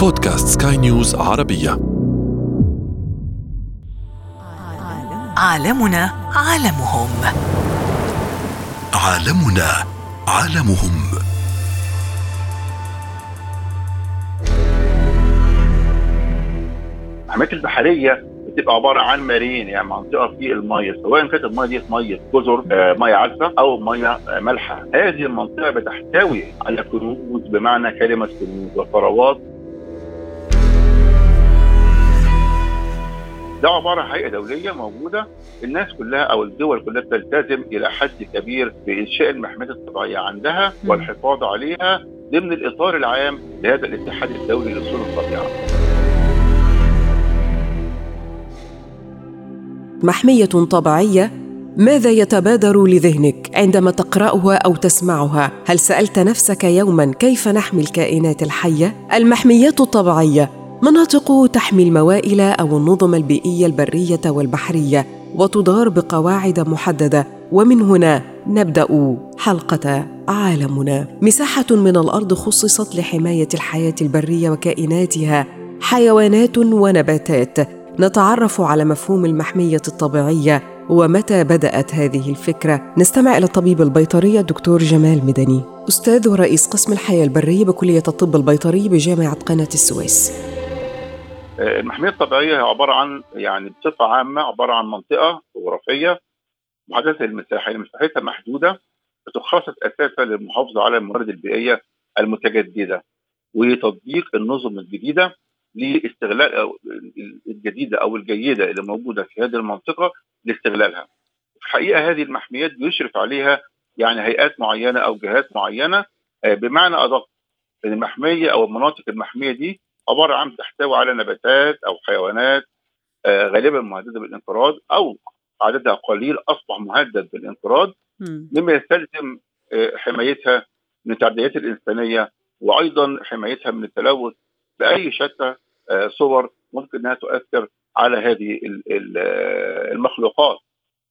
بودكاست سكاي نيوز عربية. عالمنا عالمهم. عالمنا عالمهم. الأماكن البحرية بتبقى عبارة عن مارين يعني منطقة في المية سواء كانت المية دي مية جزر آه، مية عذبة أو مية آه، مالحة. هذه المنطقة بتحتوي على كنوز بمعنى كلمة كنوز وثروات ده عبارة عن هيئة دولية موجودة الناس كلها أو الدول كلها تلتزم إلى حد كبير بإنشاء المحميات الطبيعية عندها. والحفاظ عليها ضمن الإطار العام لهذا الاتحاد الدولي لأصول الطبيعة محمية طبيعية ماذا يتبادر لذهنك عندما تقرأها أو تسمعها؟ هل سألت نفسك يوما كيف نحمي الكائنات الحية؟ المحميات الطبيعية مناطق تحمي الموائل أو النظم البيئية البرية والبحرية وتدار بقواعد محددة. ومن هنا نبدأ حلقة عالمنا. مساحة من الأرض خصصت لحماية الحياة البرية وكائناتها. حيوانات ونباتات. نتعرف على مفهوم المحمية الطبيعية. ومتى بدأت هذه الفكرة؟ نستمع إلى الطبيب البيطري الدكتور جمال مدني. أستاذ ورئيس قسم الحياة البرية بكلية الطب البيطري بجامعة قناة السويس. آه، المحمية الطبيعية هي عبارة عن يعني بصفة عامة عبارة عن منطقة جغرافية محددة المساحة يعني مساحتها محدودة بتخصص أساسا للمحافظة على الموارد البيئية المتجددة وتطبيق النظم الجديدة لاستغلال أو الجديدة أو الجيدة اللي موجودة في هذه المنطقة لاستغلالها. في الحقيقة هذه المحميات بيشرف عليها يعني هيئات معينة أو جهات معينة آه، بمعنى أدق ان المحمية أو المناطق المحمية دي عبارة عن تحتوي على نباتات أو حيوانات آه، غالبا مهددة بالانقراض أو عددها قليل أصبح مهدد بالانقراض مما يستلزم آه، حمايتها من التعديات الإنسانية وأيضا حمايتها من التلوث بأي شتى آه، صور ممكن إنها تؤثر على هذه ال- ال- المخلوقات.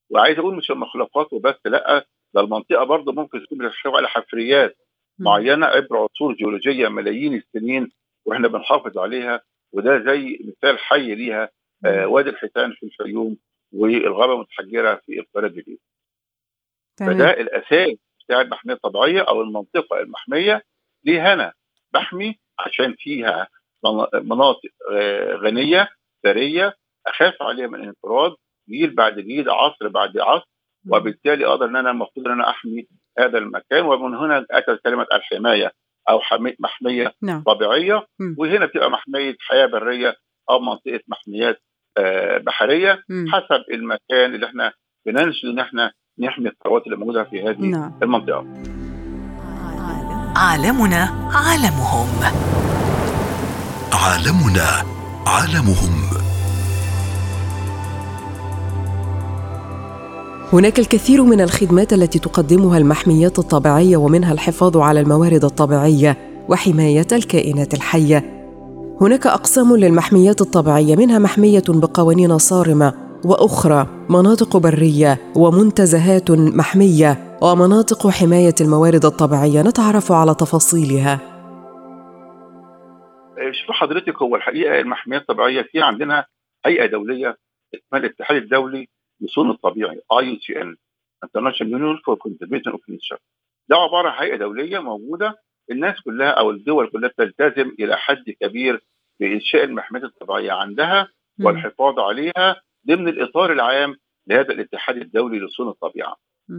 وعايز أقول مش المخلوقات وبس لأ ده المنطقة برضه ممكن تكون بتحتوي على حفريات معينة عبر عصور جيولوجية ملايين السنين وإحنا بنحافظ عليها وده زي مثال حي ليها آه وادي الحيتان في الفيوم والغابة المتحجره في القاهره الجديده فده الأساس بتاع المحمية الطبيعية أو المنطقة المحمية ليه أنا بحمي عشان فيها من- مناطق آه، غنية ثرية أخاف عليها من الانقراض جيل بعد جيل عصر بعد عصر وبالتالي أقدر إن أنا المفروض إن أنا أحمي هذا المكان ومن هنا أتت كلمة الحماية. أو حمي- محمية نعم طبيعية مم. وهنا بتبقى محمية حياة برية أو منطقة محميات آه، بحرية مم. حسب المكان اللي إحنا بننشد إن إحنا نحمي الثروات اللي موجودة في هذه نعم المنطقة. عالمنا عالمهم عالمنا عالمهم هناك الكثير من الخدمات التي تقدمها المحميات الطبيعية ومنها الحفاظ على الموارد الطبيعية وحماية الكائنات الحية. هناك أقسام للمحميات الطبيعية منها محمية بقوانين صارمة وأخرى مناطق برية ومنتزهات محمية ومناطق حماية الموارد الطبيعية. نتعرف على تفاصيلها. شوف حضرتك؟ هو الحقيقة المحميات الطبيعية في عندنا هيئة دولية اسمها الاتحاد الدولي للصون الطبيعي IUCN International Union for Conservation of Nature ده عبارة عن هيئة دولية موجودة الناس كلها أو الدول كلها تلتزم إلى حد كبير بإنشاء المحميات الطبيعية عندها. والحفاظ عليها ضمن الإطار العام لهذا الاتحاد الدولي لصون الطبيعة.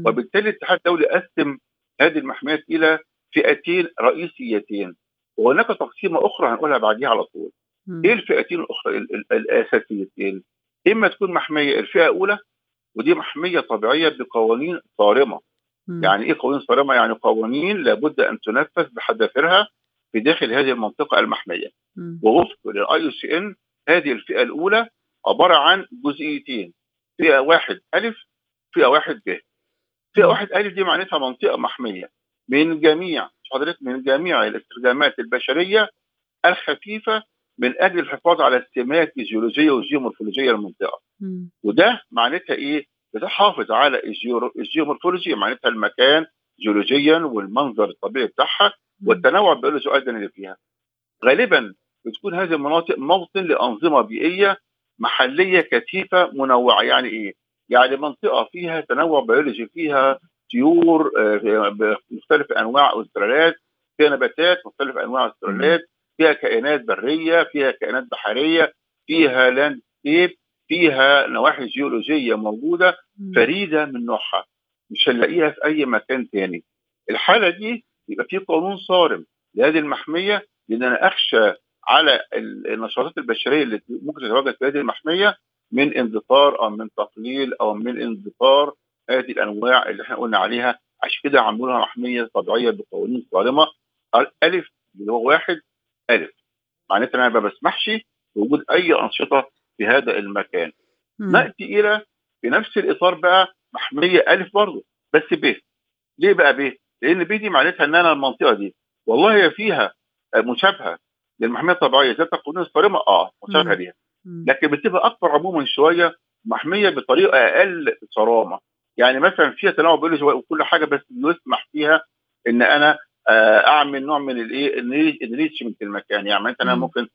وبالتالي الاتحاد الدولي قسم هذه المحميات إلى فئتين رئيسيتين وهناك تقسيمة أخرى هنقولها بعديها على طول. إيه الفئتين الأخرى ال- ال- الأساسيتين إما تكون محمية الفئة الأولى ودي محمية طبيعية بقوانين صارمة. يعني إيه قوانين صارمة؟ يعني قوانين لابد أن تنفذ بحذافيرها في داخل هذه المنطقة المحمية. ووفق للاي سي ان هذه الفئة الأولى عبارة عن جزئيتين. فئة واحد ألف فئة واحد ب. فئة واحد ألف دي معناتها منطقة محمية. من جميع حضرتك من جميع الاستخدامات البشرية الخفيفة من أجل الحفاظ على السمات الجيولوجيه والجيومورفولوجية للمنطقه مم. وده معناتها إيه؟ بتحافظ على الجيومورفولوجي معناتها المكان جيولوجيا والمنظر الطبيعي بتاعها والتنوع البيولوجي أيضا اللي فيها. غالبا بتكون هذه المناطق موطن لأنظمة بيئية محلية كثيفة منوعة يعني إيه؟ يعني منطقة فيها تنوع بيولوجي فيها طيور آه، بمختلف أنواع السلالات فيها نباتات مختلف أنواع السلالات فيها كائنات برية فيها كائنات بحرية فيها land فيها نواحي جيولوجية موجودة فريدة من نوعها مش هنلاقيها في أي مكان تاني. الحالة دي يبقى في قانون صارم لهذه المحمية لأن أنا أخشى على النشاطات البشرية اللي ممكن تتواجد في هذه المحمية من اندثار أو من تقليل أو من اندثار هذه الأنواع اللي إحنا قلنا عليها. عشان كده عملوا لها محمية طبيعية بقوانين صارمة. ألف اللي هو واحد ألف. معناته أنا ما بسمحش بوجود أي أنشطة في هذا المكان. مم. نأتي إلى في نفس الإطار بقى محمية ألف برضه بس ب. ليه بقى ب؟ لأن ب دي معناتها إن أنا المنطقة دي والله هي فيها مشابهة للمحمية الطبيعية ذات القانون الصارمة آه مشابهة ليها. لكن بتبقى أكبر عموما شوية محمية بطريقة أقل صرامة. يعني مثلا فيها تنوع بيولوجي وكل حاجة بس يسمح فيها إن أنا أعمل نوع من الإيه ال enrichment في المكان. يعني مثلا أنا ممكن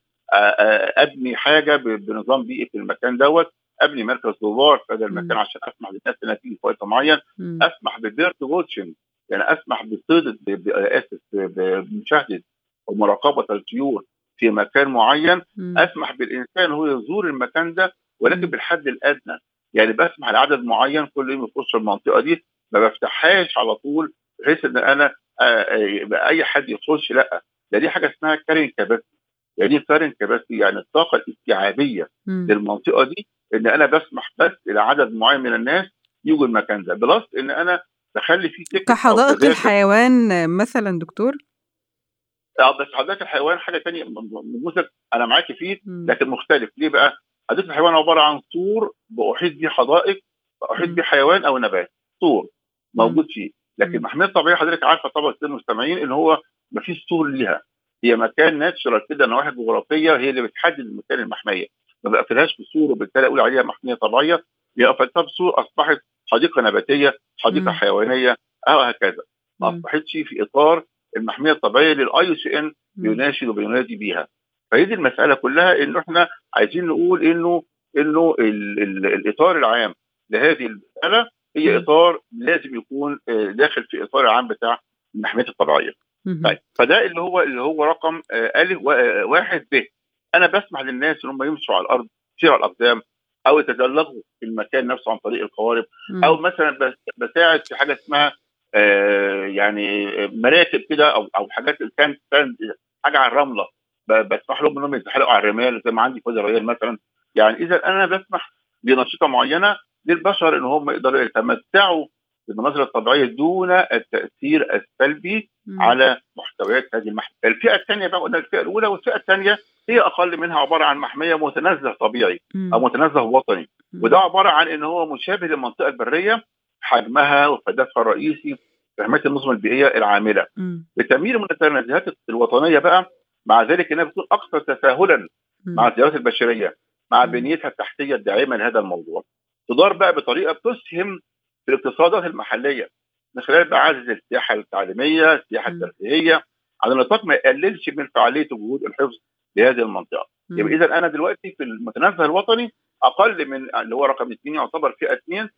أبني حاجة بنظام بيئي في المكان دوت أبني مركز دوار في هذا المكان عشان أسمح للناس إنها تيجي في وقت معين. أسمح ب bird watching يعني أسمح بصيد آسف بمشاهده ومراقبة الطيور في مكان معين. أسمح بالإنسان هو يزور المكان ده ولكن. بالحد الأدنى. يعني بسمح لعدد معين كل يوم يخش المنطقة دي ما بفتحهاش على طول بحيث إن أنا آه، آه، أي حد يخش لأ ده دي حاجة اسمها carrying capacity يعني carrying capacity يعني الطاقة الاستيعابية مم. للمنطقة دي إن أنا بسمح بس إلى عدد معين من الناس يجوا المكان ده plus إن أنا بخلي فيه ticket أو كحدائق. الحيوان مثلا دكتور آه بس حدائق الحيوان حاجة ثانية نموذج أنا معاكي فيه. لكن مختلف ليه بقى؟ حديقه الحيوان عبارة عن سور بأحيط بيه حدائق أحيط مم. بيه حيوان أو نبات سور موجود فيه لكن مم. المحميه الطبيعية حضرتك عارفة طبعا الساده المستمعين إن هو ما فيش سور ليها هي مكان natural كده نواحي جغرافية هي اللي بتحدد المكان المحمية ما بقفلهاش بسور وبالتالي أقول عليها محمية طبيعيه هي قفلتها بسور أصبحت حديقة نباتية حديقة مم. حيوانية أو هكذا ما. أصبحتش في إطار المحمية الطبيعية للاي سي ان مم. بيناشد وبينادي بيها فهي دي المسألة كلها انه إحنا عايزين نقول إنه إنه ال ال الإطار العام لهذه المسألة هي. إطار لازم يكون آه، داخل في إطار العام بتاع المحميه الطبيعية. طيب فده اللي هو اللي هو رقم آه، ألف آه، واحد ب. أنا بسمح للناس إن هم يمشوا على الأرض يسيروا على الأقدام أو يتدلغوا في المكان نفسه عن طريق القوارب مم. أو مثلا بس- بساعد في حاجة اسمها آه، يعني مراتب كده أو أو حاجات كانت حاجة على الرملة. بسمح لهم انهم يتزحلقوا على الرمال زي ما عندي في وادي الريان مثلا. يعني إذا أنا بسمح بنشيطة معينة للبشر إن هم يقدروا يتمتعوا بالمناظر الطبيعية دون التأثير السلبي مم. على محتويات هذه المحمية. الفئة الثانية بقى قلنا الفئة الأولى والفئة الثانية هي أقل منها عبارة عن محمية متنزه طبيعي مم. أو متنزه وطني مم. وده عبارة عن إن هو مشابه للمنطقة البرية حجمها وهدفها الرئيسي في حمايه النظم البيئية العاملة مم. بتميل من الوطنية بقى مع ذلك إنها بتكون أكثر تساهلا مم. مع الزيارات البشرية مع. بنيتها التحتية الداعمة لهذا الموضوع تدار بقى بطريقة بتسهم في الاقتصادات المحلية من خلال بعزز السياحة التعليمية السياحة. الترفيهية على نطاق ما يقللش من فعالية وجهود الحفظ لهذه المنطقة. يبقى اذا أنا دلوقتي في المتنزه الوطني أقل من اللي هو رقم اثنين يعتبر فئة اثنين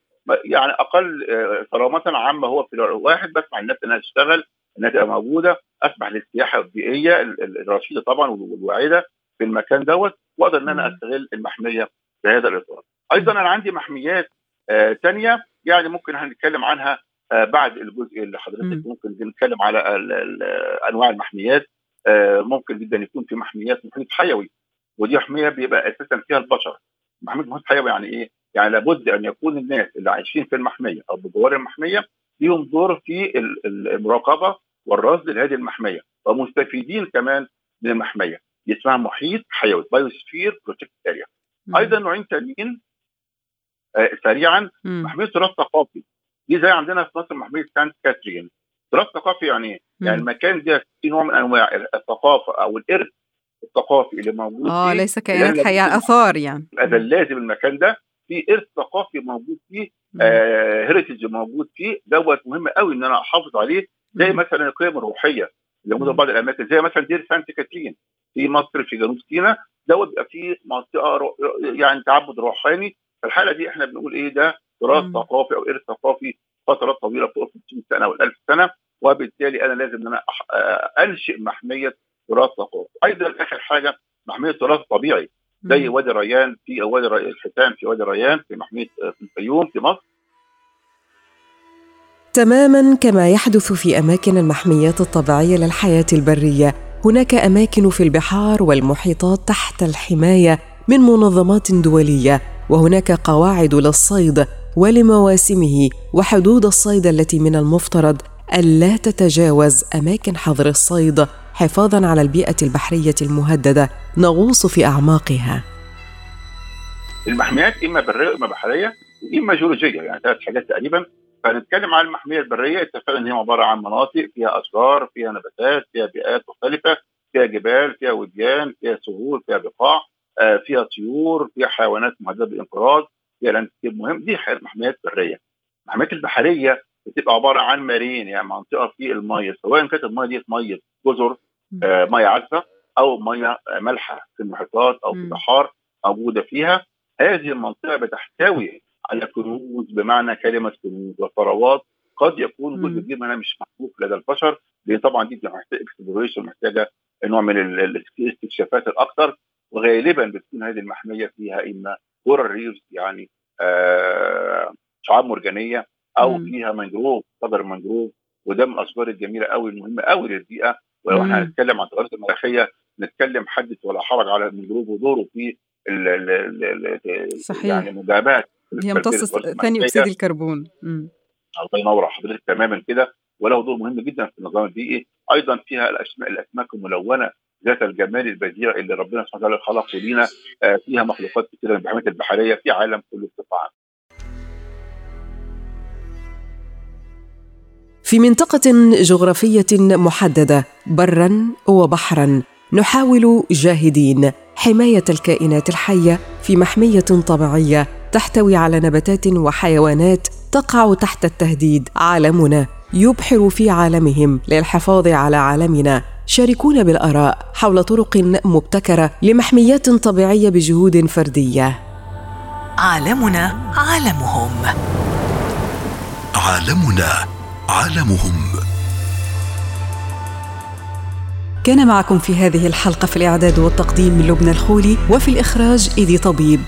يعني أقل آه، كرامه عامة هو في واحد بسمح للناس إنها تشتغل إنها تبقى موجودة أسمح للسياحة البيئية ال- ال- الرشيدة طبعا والواعدة في المكان دوت وأقدر إن أنا. أستغل المحمية في هذا الإطار. أيضا أنا عندي محميات ثانية يعني ممكن هنتكلم عنها آه، بعد الجزء اللي حضرتك مم. ممكن نتكلم على أنواع المحميات آه، ممكن جدا يكون في محميات محيط حيوي ودي محمية بيبقى أساسا فيها البشر. محميه محيط حيوي يعني إيه؟ يعني لابد أن يكون الناس اللي عايشين في المحمية أو بجوار المحمية ليهم دور في ال- ال- المراقبة والرصد لهذه المحمية ومستفيدين كمان من المحمية دي اسمها محيط حيوي biosphere protected area. أيضا نوعين تانيين آه سريعا مم. محمية تراث ثقافي دي زي عندنا في مصر محمية سانت كاترين تراث ثقافي يعني إيه؟ يعني. المكان ده في نوع من أنواع الثقافة أو الإرث الثقافي اللي موجود آه ليس كائنات لأن حيه آثار يعني ده لازم المكان ده في إرث ثقافي موجود فيه. آه heritage موجود فيه دوت مهم قوي إن أنا أحافظ عليه زي. مثلا القيم الروحية لمده بعض الأماكن زي مثلا دير سانت كاترين في مصر في جنوب سيناء دوت بيبقى فيه منطقة يعني تعبد روحاني في الحالة دي إحنا بنقول إيه؟ ده تراث. ثقافي أو إرث ثقافي فترات طويلة فوق 500 سنة أو 1000 سنة وبالتالي أنا لازم إن أنا أح- آه، أنشئ محمية تراث ثقافي. أيضا آخر حاجة محمية تراث طبيعي زي. وادي ريان في وادي الحيتان في وادي ريان في محمية آه، في الفيوم في مصر. تماما كما يحدث في أماكن المحميات الطبيعية للحياة البرية. هناك أماكن في البحار والمحيطات تحت الحماية من منظمات دولية. وهناك قواعد للصيد ولمواسمه وحدود الصيد التي من المفترض الا تتجاوز أماكن حظر الصيد حفاظا على البيئة البحرية المهددة نغوص في أعماقها. المحميات إما برية وإما بحرية وإما جيولوجية يعني ثلاث حاجات تقريبا. فنتكلم عن المحمية البرية اتفقنا إن هي عبارة عن مناطق فيها أشجار فيها نباتات فيها بيئات مختلفة فيها جبال فيها وديان فيها سهول فيها بقاع. فيها طيور فيها حيوانات مهدده بالانقراض فيها لاندسكيب مهم. دي محميات بريه المحميات البحرية بتبقى عبارة عن مارين يعني منطقة في المية سواء كانت المية دي مية جزر آه، مية عذبة أو مية آه، مالحه في المحيطات أو في. البحار موجودة فيها. هذه المنطقة بتحتوي على كنوز بمعنى كلمة كنوز وثروات قد يكون. جزء كبير منها مش معروف لدى البشر لأن طبعا دي محتاجة exploration محتاجة نوع من ال- ال- الاستكشافات الأكثر. وغالبا بتكون هذه المحمية فيها إما coral reefs يعني آه شعاب مرجانية أو مم. فيها منجروف شجر منجروف وده من الاشجار الجميلة قوي المهمة قوي للبيئة ولو إحنا. هنتكلم عن التغيرات المناخيه نتكلم حدث ولا حرج على المنجروف ودوره في ال ال ال ال صحيح. يعني مجابهه هي امتص ثاني أكسيد الكربون مم. الله ينور على حضرتك تماما كده وله دور مهم جدا في النظام البيئي أيضا فيها الأسماك الملونة ذات الجمال البديع اللي ربنا سبحانه وتعالى خلقه لينا آه، فيها مخلوقات كثيره من البحيرات البحرية في عالم كله عامه في منطقة جغرافية محددة برا وبحرا نحاول جاهدين حماية الكائنات الحية في محمية طبيعية تحتوي على نباتات وحيوانات تقع تحت التهديد عالمنا يبحر في عالمهم للحفاظ على عالمنا. شاركونا بالآراء حول طرق مبتكرة لمحميات طبيعية بجهود فردية. عالمنا عالمهم. عالمنا عالمهم. كان معكم في هذه الحلقة في الإعداد والتقديم من لبنى الخولي وفي الإخراج إيدي طبيب.